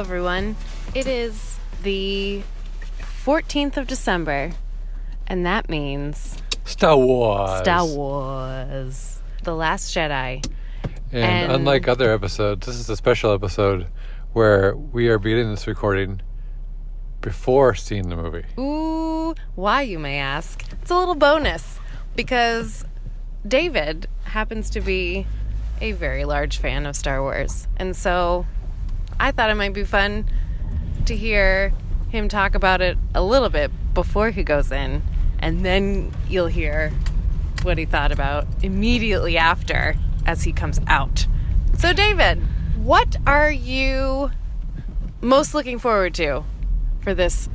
Hello, everyone. It is the 14th of December, and that means Star Wars. Star Wars The Last Jedi. And, And- unlike other episodes, this is a special episode where we are beginning this recording before seeing the movie. Ooh, why, you may ask? It's a little bonus because David happens to be a very large fan of Star Wars. And so I thought it might be fun to hear him talk about it a little bit before he goes in. And then you'll hear what he thought about immediately after as he comes out. So, David, what are you most looking forward to for this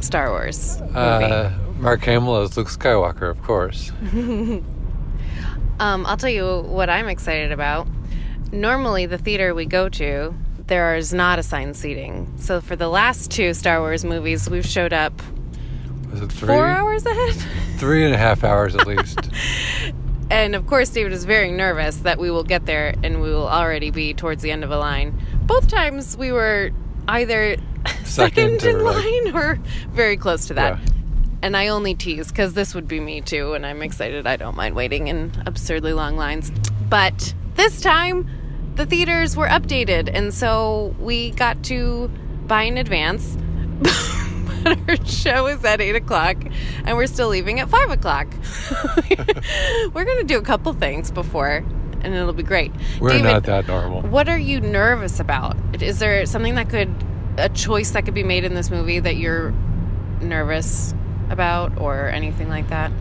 Star Wars movie? Uh, Mark Hamill as Luke Skywalker, of course. Um, I'll tell you what I'm excited about. Normally, the theater we go to, there is not assigned seating. So for the last two Star Wars movies, we've showed up Was it three? four hours ahead. Three and a half hours at least. And of course, David is very nervous that we will get there and we will already be towards the end of a line. Both times we were either second, Second in or, like- line or very close to that. Yeah. And I only tease because this would be me too, and I'm excited. I don't mind waiting in absurdly long lines. But this time, the theaters were updated, and so we got to buy in advance. but our show is at 8 o'clock, and we're still leaving at 5 o'clock. we're going to do a couple things before, and it'll be great. We're David, not that normal. what are you nervous about? Is there something that could, a choice that could be made in this movie that you're nervous about or anything like that?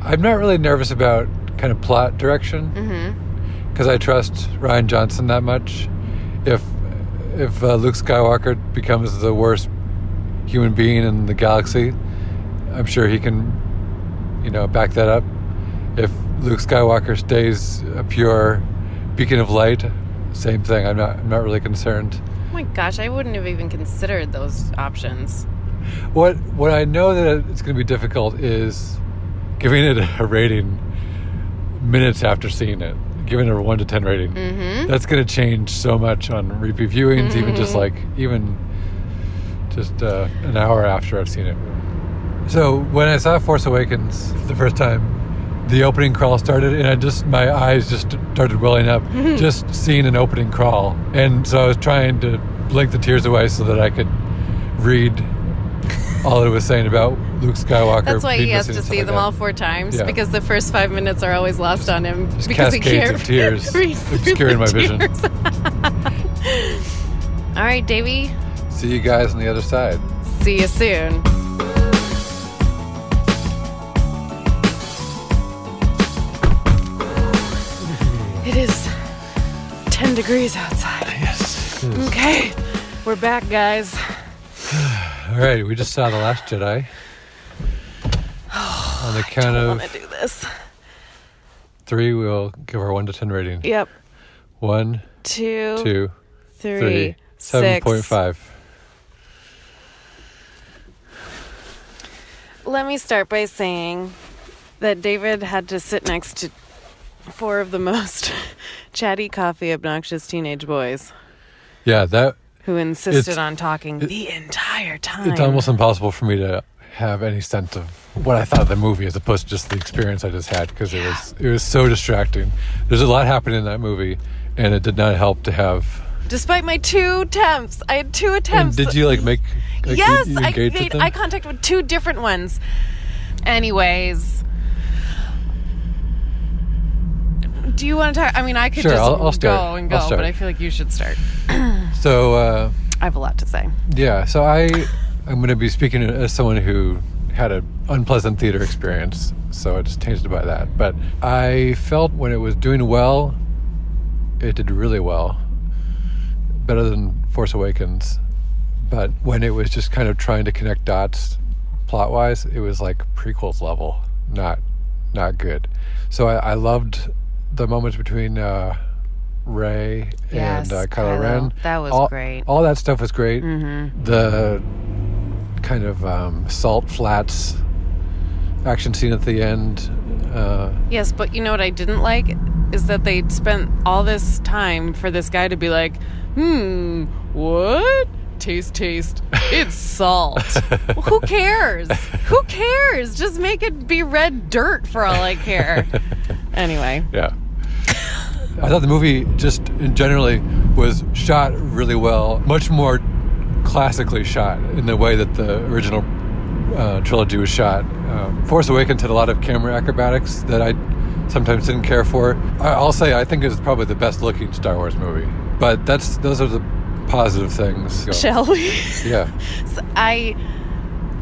I'm not really nervous about kind of plot direction Mm-hmm. because I trust Rian Johnson that much. If if uh, Luke Skywalker becomes the worst human being in the galaxy, I'm sure he can, you know, back that up. If Luke Skywalker stays a pure beacon of light, same thing. I'm not. I'm not really concerned. Oh my gosh, I wouldn't have even considered those options. What what I know that it's going to be difficult is giving it a rating minutes after seeing it, giving it a one to ten rating. Mm-hmm. That's going to change so much on repeat viewings, even just Mhm. like even just uh, an hour after I've seen it. So when I saw Force Awakens the first time, the opening crawl started, and I just my eyes just started welling up just seeing an opening crawl, and so I was trying to blink the tears away so that I could read all it was saying about Luke Skywalker. That's why he has to see them that. all four times Yeah. because the first five minutes are always lost on him Just because he cascades can't of tears obscuring my vision. all right, Davey. See you guys on the other side. See you soon. It is 10 degrees outside. Yes. Okay, we're back, guys. All right, we just saw the Last Jedi. On the count I of want to do this. three, we'll give our one to ten rating. Yep. One, Two, two, three, three, seven six. point five. Let me start by saying that David had to sit next to four of the most chatty, coffee, obnoxious teenage boys Yeah, that who insisted It's- on talking it- the entire time. it's almost impossible for me to have any sense of what I thought of the movie as opposed to just the experience I just had because it was it was so distracting. There's a lot happening in that movie, and it did not help to have. Despite my two attempts, I had two And attempts. did you like make? Like, yes, you I made eye contact with two different ones. Anyways, do you want to talk? I mean, I could Sure, just I'll- I'll go and go, but I feel like you should start. So. Uh, I have a lot to say. Yeah, so I I'm going to be speaking as someone who had an unpleasant theater experience, so it's tainted by that. But I felt when it was doing well, it did really well. better than Force Awakens, but when it was just kind of trying to connect dots plot wise, it was like prequels level, not not good. So I, I loved the moments between uh, Rey Yes, and uh, Kylo, Kylo. Ren. That was all, great. All that stuff was great. Mm-hmm. The kind of um, salt flats action scene at the end. Uh, Yes, but you know what I didn't like is that they spent all this time for this guy to be like, "Hmm, what? Taste, taste. It's salt. Who cares? Who cares? Just make it be red dirt for all I care." Anyway, Yeah. I thought the movie just in generally was shot really well, much more classically shot in the way that the original uh, trilogy was shot. Um, Force Awakens had a lot of camera acrobatics that I sometimes didn't care for. I, I'll say I think it's probably the best looking Star Wars movie, but that's those are the positive things. shall we? Yeah, So I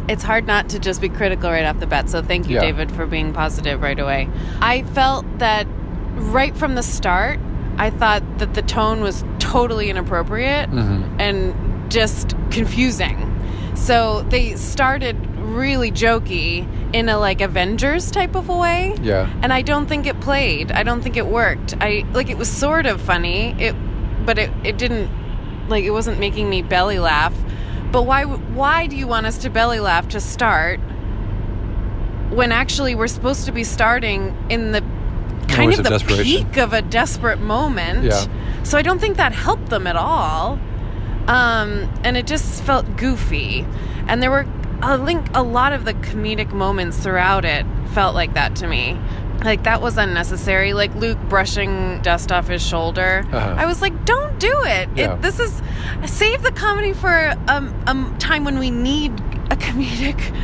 it's hard not to just be critical right off the bat. So thank you, Yeah. David, for being positive right away. I felt that right from the start, I thought that the tone was totally inappropriate Mhm. and just confusing. So they started really jokey in a like Avengers type of a way. yeah, And I don't think it played. I don't think it worked. I like it was sort of funny. It but it it didn't like it wasn't making me belly laugh. But why why do you want us to belly laugh to start when actually we're supposed to be starting in the kind Moments of the peak of a desperate moment. Yeah. So I don't think that helped them at all. Um, and it just felt goofy. And there were I think a lot of the comedic moments throughout it felt like that to me. Like that was unnecessary. Like Luke brushing dust off his shoulder. Uh-huh. I was like, "Don't do it. Yeah. it this is save the comedy for um, a time when we need a comedic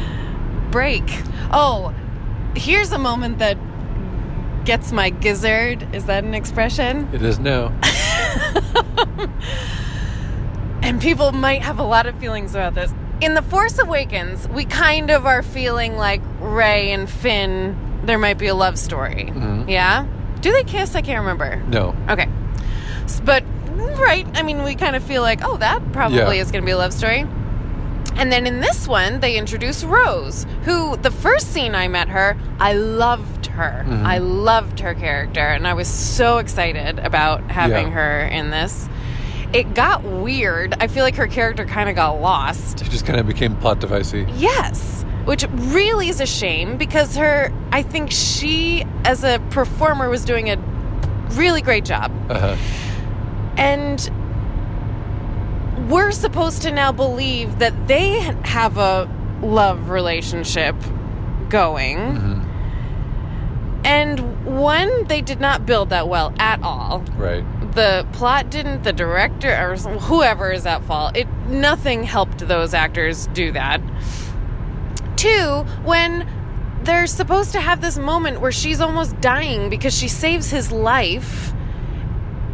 break." Oh, here's a moment that gets my gizzard. Is that an expression? it is now. and people might have a lot of feelings about this. In The Force Awakens, we kind of are feeling like Rey and Finn, there might be a love story. Mhm. Yeah? Do they kiss? I can't remember. No, Okay. But, right, I mean, we kind of feel like, oh, that probably Yeah. is going to be a love story. And then in this one, they introduce Rose, who the first scene I met her, I loved her. Mhm. I loved her character, and I was so excited about having Yeah. her in this. It got weird. I feel like her character kind of got lost. she just kind of became plot devicey. Yes, which really is a shame because her, I think she, as a performer, was doing a really great job. Uh-huh. And we're supposed to now believe that they have a love relationship going. Mhm. And one, they did not build that well at all. Right. The plot didn't, the director or whoever is at fault. It nothing helped those actors do that. Two, when they're supposed to have this moment where she's almost dying because she saves his life,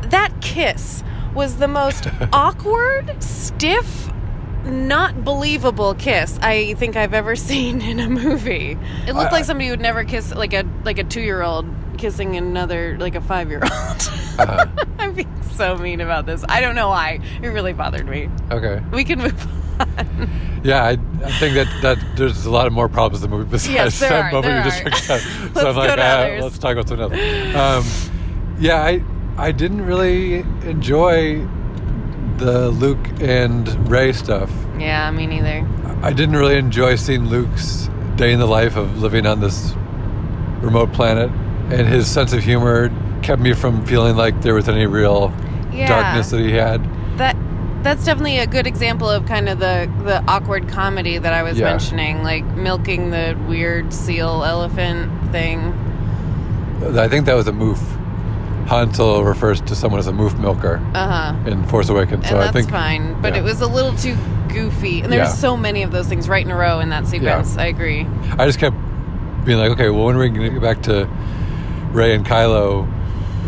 that kiss was the most awkward, stiff, not believable kiss I think I've ever seen in a movie. It looked I- like somebody would never kiss like a like a two year old kissing another like a five year old. Uh-huh. I'm being so mean about this. I don't know why. It really bothered me. Okay. We can move on. Yeah, I, I think that, that there's a lot of more problems in the movie besides Yes, that are, moment you just picked up. Let's so I'm like, ah, let's talk about something else. Um, yeah, I I didn't really enjoy the Luke and Rey stuff. Yeah, me neither. I didn't really enjoy seeing Luke's day in the life of living on this remote planet, and his sense of humor kept me from feeling like there was any real Yeah. darkness that he had. That that's definitely a good example of kind of the the awkward comedy that I was Yeah. mentioning, like milking the weird seal elephant thing. I think that was a moof. Han Solo refers to someone as a moof milker Uh huh. in Force Awakens, so and I that's think fine. But yeah. it was a little too goofy, and there's Yeah. so many of those things right in a row in that sequence. I agree. I just kept being like, okay, well, when are we going to get back to Rey and Kylo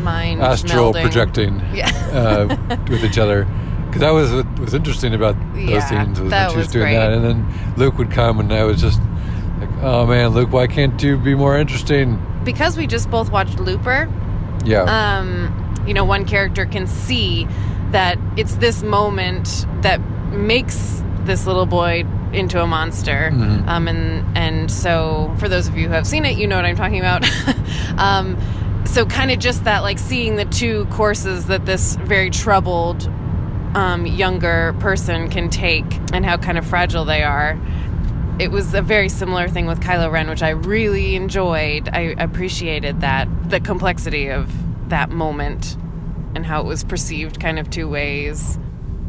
Mind astral melding. projecting Yeah. uh, with each other? Because that was what was interesting about those Yeah, scenes was that when she was was doing great. that, and then Luke would come, and I was just like, oh man, Luke, why can't you be more interesting? because we just both watched Looper. Yeah, um, you know, one character can see that it's this moment that makes this little boy into a monster. Mhm. Um, and and so for those of you who have seen it, you know what I'm talking about. um, so kind of just that like seeing the two courses that this very troubled um, younger person can take and how kind of fragile they are. It was a very similar thing with Kylo Ren, which I really enjoyed. I appreciated that the complexity of that moment and how it was perceived kind of two ways.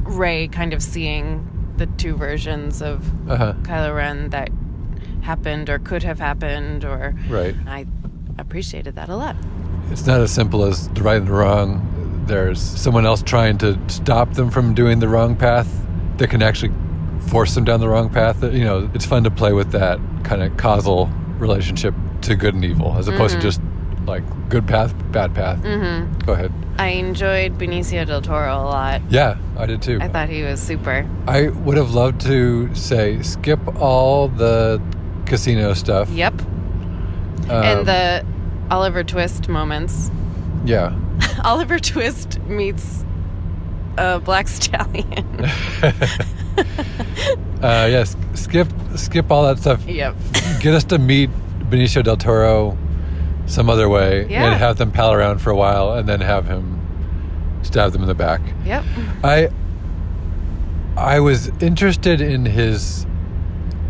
Rey kind of seeing the two versions of Uh-huh. Kylo Ren that happened or could have happened, or Right. I appreciated that a lot. It's not as simple as the right and the wrong. There's someone else trying to stop them from doing the wrong path that can actually force them down the wrong path. You know, it's fun to play with that kind of causal relationship to good and evil as opposed to just like good path, bad path. Mm-hmm. Go ahead. I enjoyed Benicio del Toro a lot. Yeah, I did too. I thought he was super. I would have loved to say skip all the casino stuff. Yep. Um, and the Oliver Twist moments. yeah. Oliver Twist meets a black stallion. Uh, yes, skip skip all that stuff. yep. Get us to meet Benicio del Toro some other way Yeah. and have them pal around for a while and then have him stab them in the back. Yep. I I was interested in his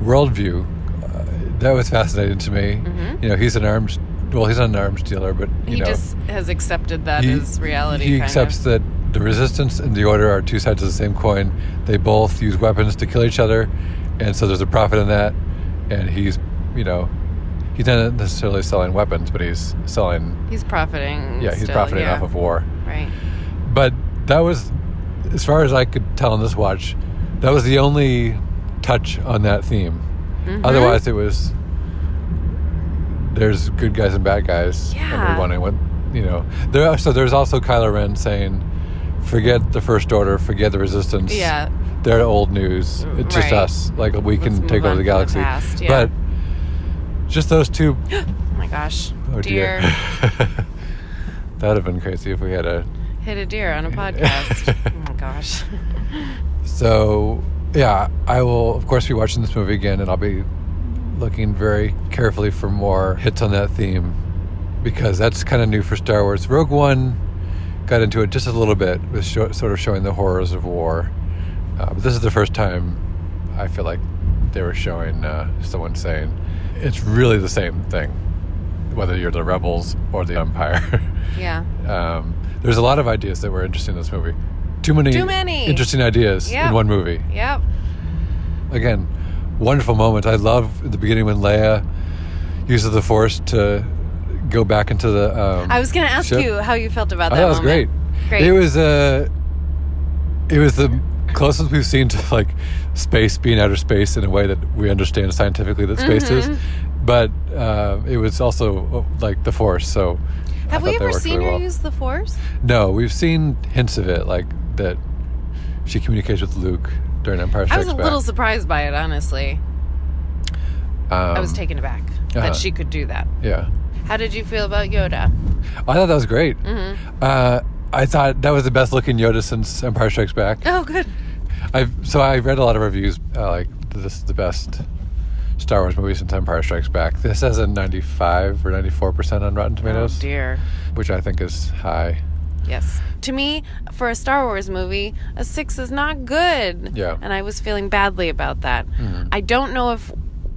worldview. Uh, that was fascinating to me. Mhm. You know, he's an arms well, he's not an arms dealer, but you He know, just has accepted that he- as reality. He accepts of. that the resistance and the order are two sides of the same coin. They both use weapons to kill each other, and so there's a profit in that. And he's, you know, he's not necessarily selling weapons, but he's selling. He's profiting. Yeah, he's still, profiting yeah. off of war. Right. But that was, as far as I could tell in this watch, that was the only touch on that theme. Mhm. Otherwise, it was there's good guys and bad guys. Yeah. And we want to, what you know. There, are- so there's also Kylo Ren saying, "Forget the First Order, forget the Resistance. Yeah. they're old news. It's just Right. us. Like we Let's can take over the from the galaxy. past, yeah. But just those two. Oh my gosh. Oh deer. dear. that would have been crazy if we had a hit a deer on a podcast. oh my gosh. So, yeah, I will, of course, be watching this movie again, and I'll be looking very carefully for more hits on that theme because that's kind of new for Star Wars. Rogue One got into it just a little bit with sort of showing the horrors of war. Uh, but this is the first time I feel like they were showing uh, someone saying it's really the same thing, whether you're the rebels or the Empire. Yeah. um, there's a lot of ideas that were interesting in this movie. Too many, Too many. interesting ideas Yep. in one movie. Yep. Again, wonderful moment. I love the beginning when Leia uses the Force to go back into the. Um, I was going to ask ship. you how you felt about I that. it was great. Great. It was uh, it was the closest we've seen to like space being outer space in a way that we understand scientifically that space is. Mm-hmm. But uh, it was also uh, like the Force. So Have we ever seen really her well. use the Force? No, we've seen hints of it, like that she communicates with Luke during Empire Strikes Back. I was a Back. little surprised by it, honestly. Um, I was taken aback uh-huh. that she could do that. Yeah, How did you feel about Yoda? I thought that was great. Mm-hmm. Uh, I thought that was the best looking Yoda since Empire Strikes Back. Oh, good. I so I read a lot of reviews uh, like this is the best Star Wars movie since Empire Strikes Back. This has a 95 or 94 percent on Rotten Tomatoes, Oh, dear. which I think is high. Yes. To me, for a Star Wars movie, a six is not good. Yeah. And I was feeling badly about that. Mhm. I don't know if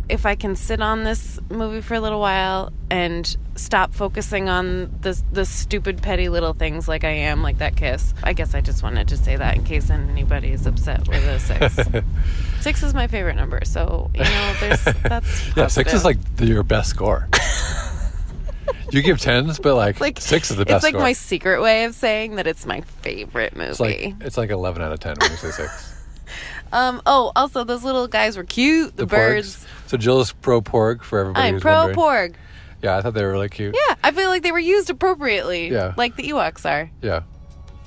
if I can sit on this movie for a little while and stop focusing on the the stupid petty little things like I am, like that kiss. I guess I just wanted to say that in case anybody is upset with a six. six is my favorite number, so you know, there's that's yeah, six is like your best score. you give tens, but like, like six is the best It's like score. my secret way of saying that it's my favorite movie. it's like it's like 11 out of 10 when you say six. Um. Oh, also those little guys were cute. The, porgs. birds. So Jill is pro porg for everybody I'm pro wondering. porg. Yeah, I thought they were really cute. Yeah, I feel like they were used appropriately. Yeah. Like the Ewoks are. Yeah.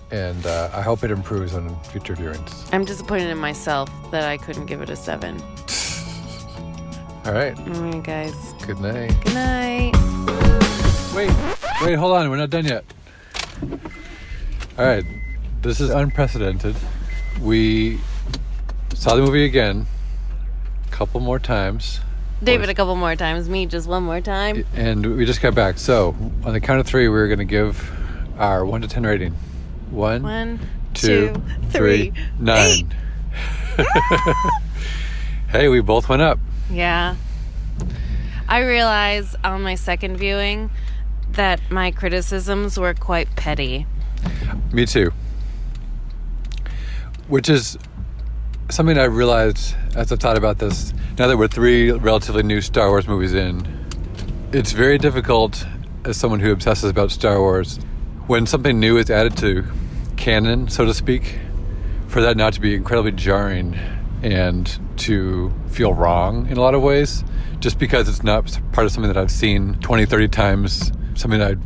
And uh, I hope it improves on future viewings. I'm disappointed in myself that I couldn't give it a seven. All right. All right, guys. Good night. Good night. Wait, wait, hold on. We're not done yet. All right. this is unprecedented. We saw the movie again a couple more times. David a couple more times, me just one more time. And we just got back. So, on the count of three, we're going to give our 1 to 10 rating. One, One, two, two, three, three, nine. hey, we both went up. Yeah. I realize on my second viewing that my criticisms were quite petty. Me too. Which is something I realized as I've thought about this. Now that we're three relatively new Star Wars movies in, it's very difficult as someone who obsesses about Star Wars when something new is added to canon, so to speak, for that not to be incredibly jarring and to feel wrong in a lot of ways, just because it's not part of something that I've seen 20, 30 times, something I'd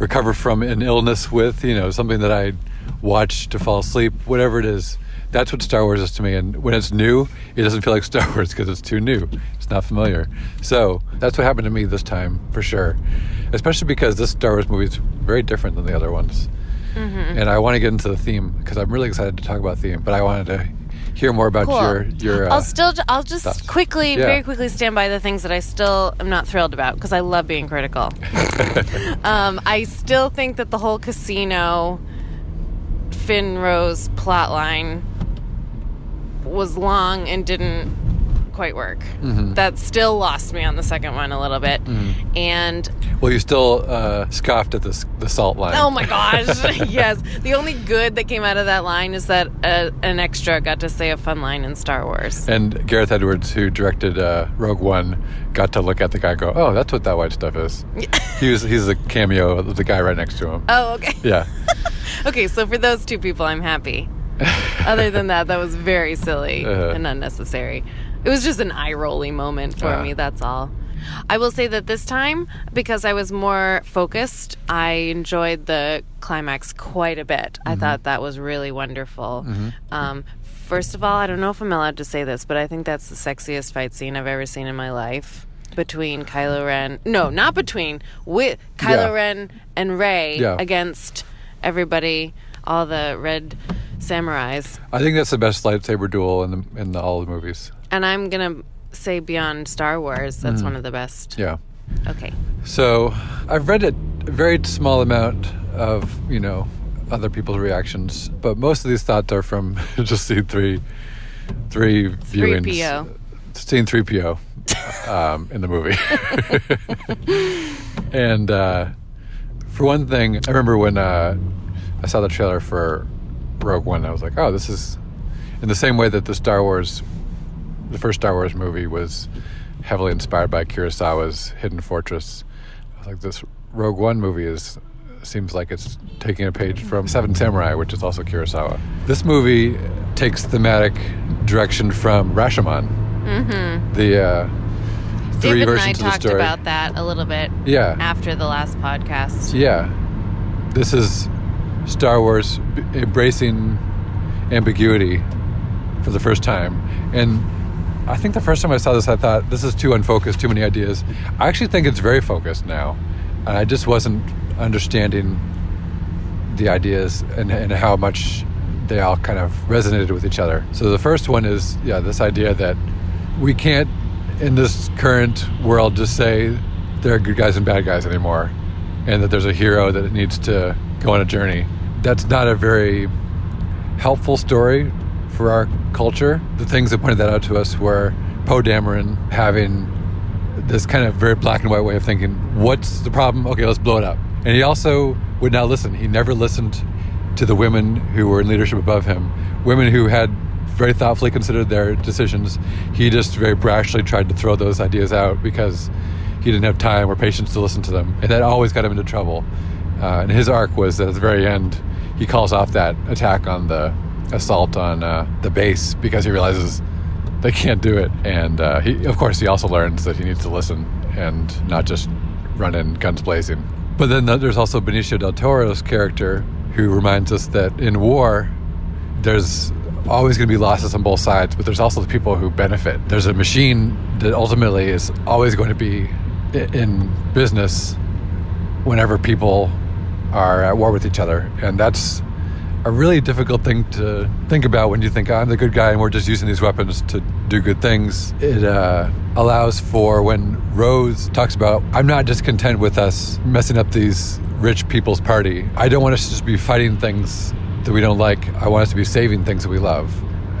recover from an illness with, you know, something that I watch to fall asleep, whatever it is. That's what Star Wars is to me. And when it's new, it doesn't feel like Star Wars because it's too new. It's not familiar. So that's what happened to me this time, for sure. Especially because this Star Wars movie is very different than the other ones. And I want to get into the theme because I'm really excited to talk about theme, but I wanted to hear more about Cool. your your. Uh, I'll still, I'll just thoughts. quickly, Yeah. very quickly stand by the things that I still am not thrilled about because I love being critical. um, I still think that the whole casino Finn Rose plotline was long and didn't quite work. Mm-hmm. That still lost me on the second one a little bit. And well, you still uh, scoffed at the the salt line. Oh my gosh, yes. The only good that came out of that line is that uh, an extra got to say a fun line in Star Wars. And Gareth Edwards, who directed uh, Rogue One, got to look at the guy and go, "Oh, that's what that white stuff is." he was he's a cameo of the guy right next to him. Oh, okay. Yeah, Okay, so for those two people, I'm happy. Other than that, that was very silly Uh-huh. and unnecessary. It was just an eye rolly moment for Uh. me, that's all. I will say that this time, because I was more focused, I enjoyed the climax quite a bit. Mm-hmm. I thought that was really wonderful. Um, first of all, I don't know if I'm allowed to say this, but I think that's the sexiest fight scene I've ever seen in my life. Between Kylo Ren, no, not between with Kylo Yeah. Ren and Rey Yeah. against everybody, all the red samurais. I think that's the best lightsaber duel in the, in the, all the movies. And I'm gonna say beyond Star Wars, that's one of the best. Mm. Yeah. Okay. So I've read a very small amount of you know other people's reactions, but most of these thoughts are from just seeing three three viewings. 3PO. Seeing three PO um, in the movie. and uh, for one thing, I remember when uh, I saw the trailer for Rogue One, I was like, oh, this is in the same way that the Star Wars, the first Star Wars movie was heavily inspired by Kurosawa's Hidden Fortress. I was like, this Rogue One movie is seems like it's taking a page from Seven Samurai, which is also Kurosawa. This movie takes thematic direction from Rashomon. Mm-hmm. The uh, three David and I versions of the talked about that a little bit Yeah. after the last podcast. Yeah. This is Star Wars embracing ambiguity for the first time. And I think the first time I saw this, I thought, this is too unfocused, too many ideas. I actually think it's very focused now. And I just wasn't understanding the ideas and, and how much they all kind of resonated with each other. So the first one is, yeah, this idea that we can't, in this current world, just say there are good guys and bad guys anymore, and that there's a hero that needs to go on a journey. That's not a very helpful story for our culture. The things that pointed that out to us were Poe Dameron having this kind of very black and white way of thinking. What's the problem? Okay, let's blow it up. And he also would not listen. He never listened to the women who were in leadership above him, women who had very thoughtfully considered their decisions. He just very brashly tried to throw those ideas out because he didn't have time or patience to listen to them. And that always got him into trouble. Uh, and his arc was that at the very end, he calls off that attack on the assault on uh, the base because he realizes they can't do it. And uh, he, of course, he also learns that he needs to listen and not just run in guns blazing. But then there's also Benicio del Toro's character who reminds us that in war, there's always going to be losses on both sides, but there's also the people who benefit. There's a machine that ultimately is always going to be in business whenever people are at war with each other. And that's a really difficult thing to think about when you think I'm the good guy and we're just using these weapons to do good things. It uh, allows for when Rose talks about, I'm not just content with us messing up these rich people's party. I don't want us to just be fighting things that we don't like. I want us to be saving things that we love.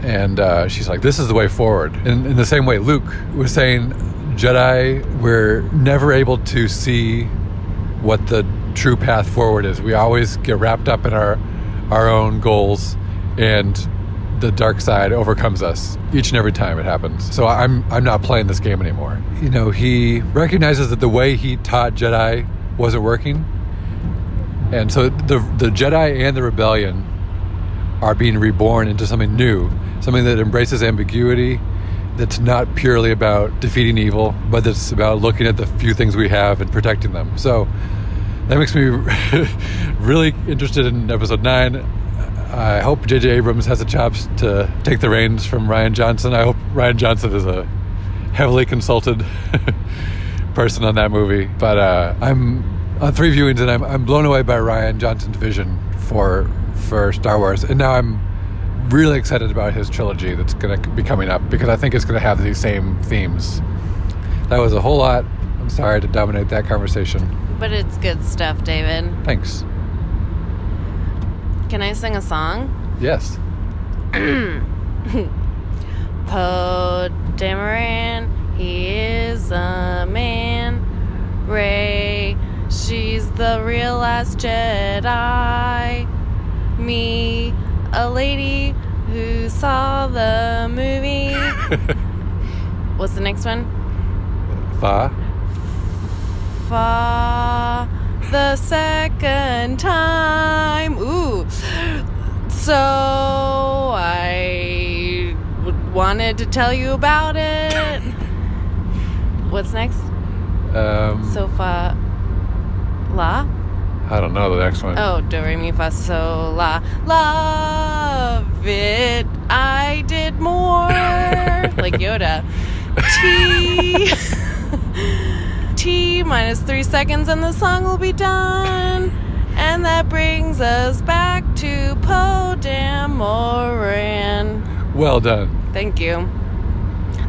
And uh, she's like, this is the way forward. In, in the same way, Luke was saying, Jedi, we're never able to see what the true path forward is. We always get wrapped up in our our own goals and the dark side overcomes us each and every time it happens. So I'm I'm not playing this game anymore. You know, he recognizes that the way he taught Jedi wasn't working. And so the the Jedi and the rebellion are being reborn into something new, something that embraces ambiguity, that's not purely about defeating evil, but that's about looking at the few things we have and protecting them. So that makes me really interested in episode nine. I hope J.J. Abrams has the chops to take the reins from Rian Johnson. I hope Rian Johnson is a heavily consulted person on that movie. But uh, I'm on three viewings, and I'm, I'm blown away by Rian Johnson's vision for for Star Wars, and now I'm really excited about his trilogy that's going to be coming up because I think it's going to have these same themes. That was a whole lot. I'm sorry to dominate that conversation. But it's good stuff, David. Thanks. Can I sing a song? Yes. Poe Dameron, he is a man. Rey, she's the real last Jedi. Me, a lady who saw the movie. What's the next one? Fa. Fa the second time. Ooh. So I wanted to tell you about it. What's next? Um, Sofa La? I don't know the next one. Oh, do re mi fa so la. Love it. I did more. like Yoda. T. Minus three seconds and the song will be done. And that brings us back to Poe Dameron. Well done. Thank you.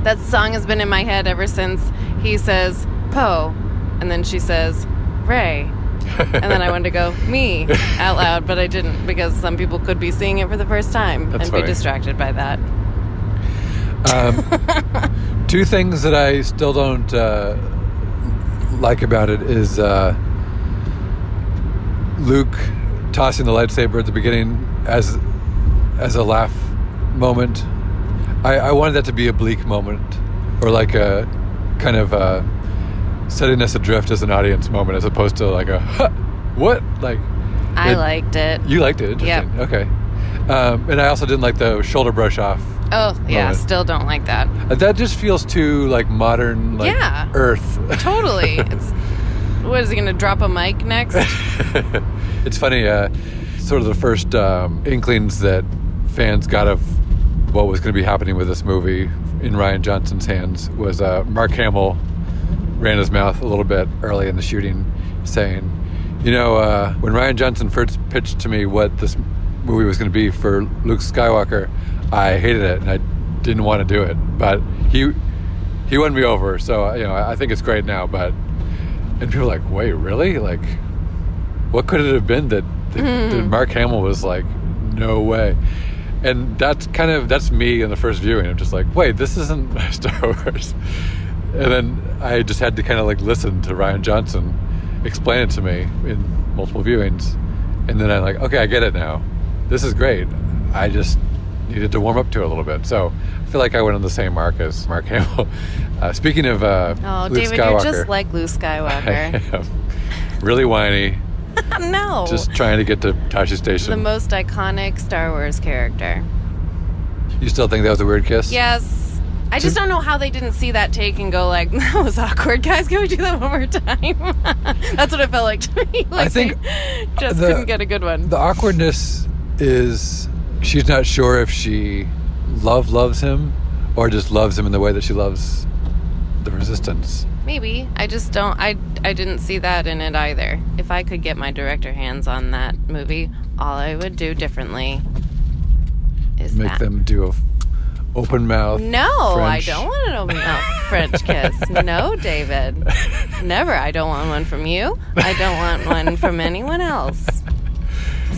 That song has been in my head ever since he says Poe, and then she says Rey. and then I wanted to go me out loud, but I didn't because some people could be seeing it for the first time That's and funny. be distracted by that. Um, two things that I still don't uh, like about it is uh, Luke tossing the lightsaber at the beginning as as a laugh moment. I, I wanted that to be a bleak moment, or like a kind of uh setting us adrift as an audience moment, as opposed to like a huh, what like. I It- liked it. You liked it, interesting. Okay. Um, and I also didn't like the shoulder brush off. Oh, yeah, Moment. still don't like that. Uh, That just feels too like modern, like Yeah. Earth. Totally. it's what is he going to drop a mic next? it's funny. Uh, sort of the first um, inklings that fans got of what was going to be happening with this movie in Rian Johnson's hands was uh, Mark Hamill ran his mouth a little bit early in the shooting, saying, "You know, uh, when Rian Johnson first pitched to me what this movie was going to be for Luke Skywalker, I hated it and I didn't want to do it, but he." He won me over, so you know I think it's great now. But and people are like, wait, really? Like, what could it have been that, that, that mm-hmm. Mark Hamill was like, no way? And that's kind of that's me in the first viewing. I'm just like, wait, this isn't Star Wars. And then I just had to kind of like listen to Rian Johnson explain it to me in multiple viewings, and then I'm like, okay, I get it now. This is great. I just needed to warm up to it a little bit. So I feel like I went on the same mark as Mark Hamill. Uh, speaking of uh, Oh, Luke David, Skywalker, you're just like Luke Skywalker. really whiny, no. just trying to get to Tosche Station. the most iconic Star Wars character. you still think that was a weird kiss? Yes. I just don't know how they didn't see that take and go like, "That was awkward, guys. Can we do that one more time?" That's what it felt like to me. Like I think just the- couldn't get a good one. The awkwardness is she's not sure if she love loves him or just loves him in the way that she loves the resistance. Maybe I just don't. I I didn't see that in it either. If I could get my director hands on that movie, all I would do differently is Make that. them do a f- open mouth. No, French. I don't want an open mouth French kiss. No, David. Never. I don't want one from you. I don't want one from anyone else.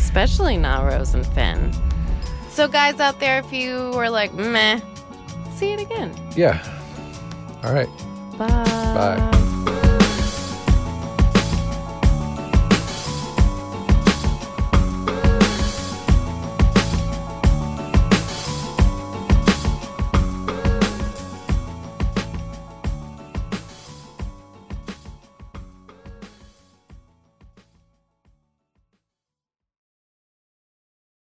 Especially not Rose and Finn. So, guys out there, if you were like, meh, see it again. Yeah. All right. Bye. Bye.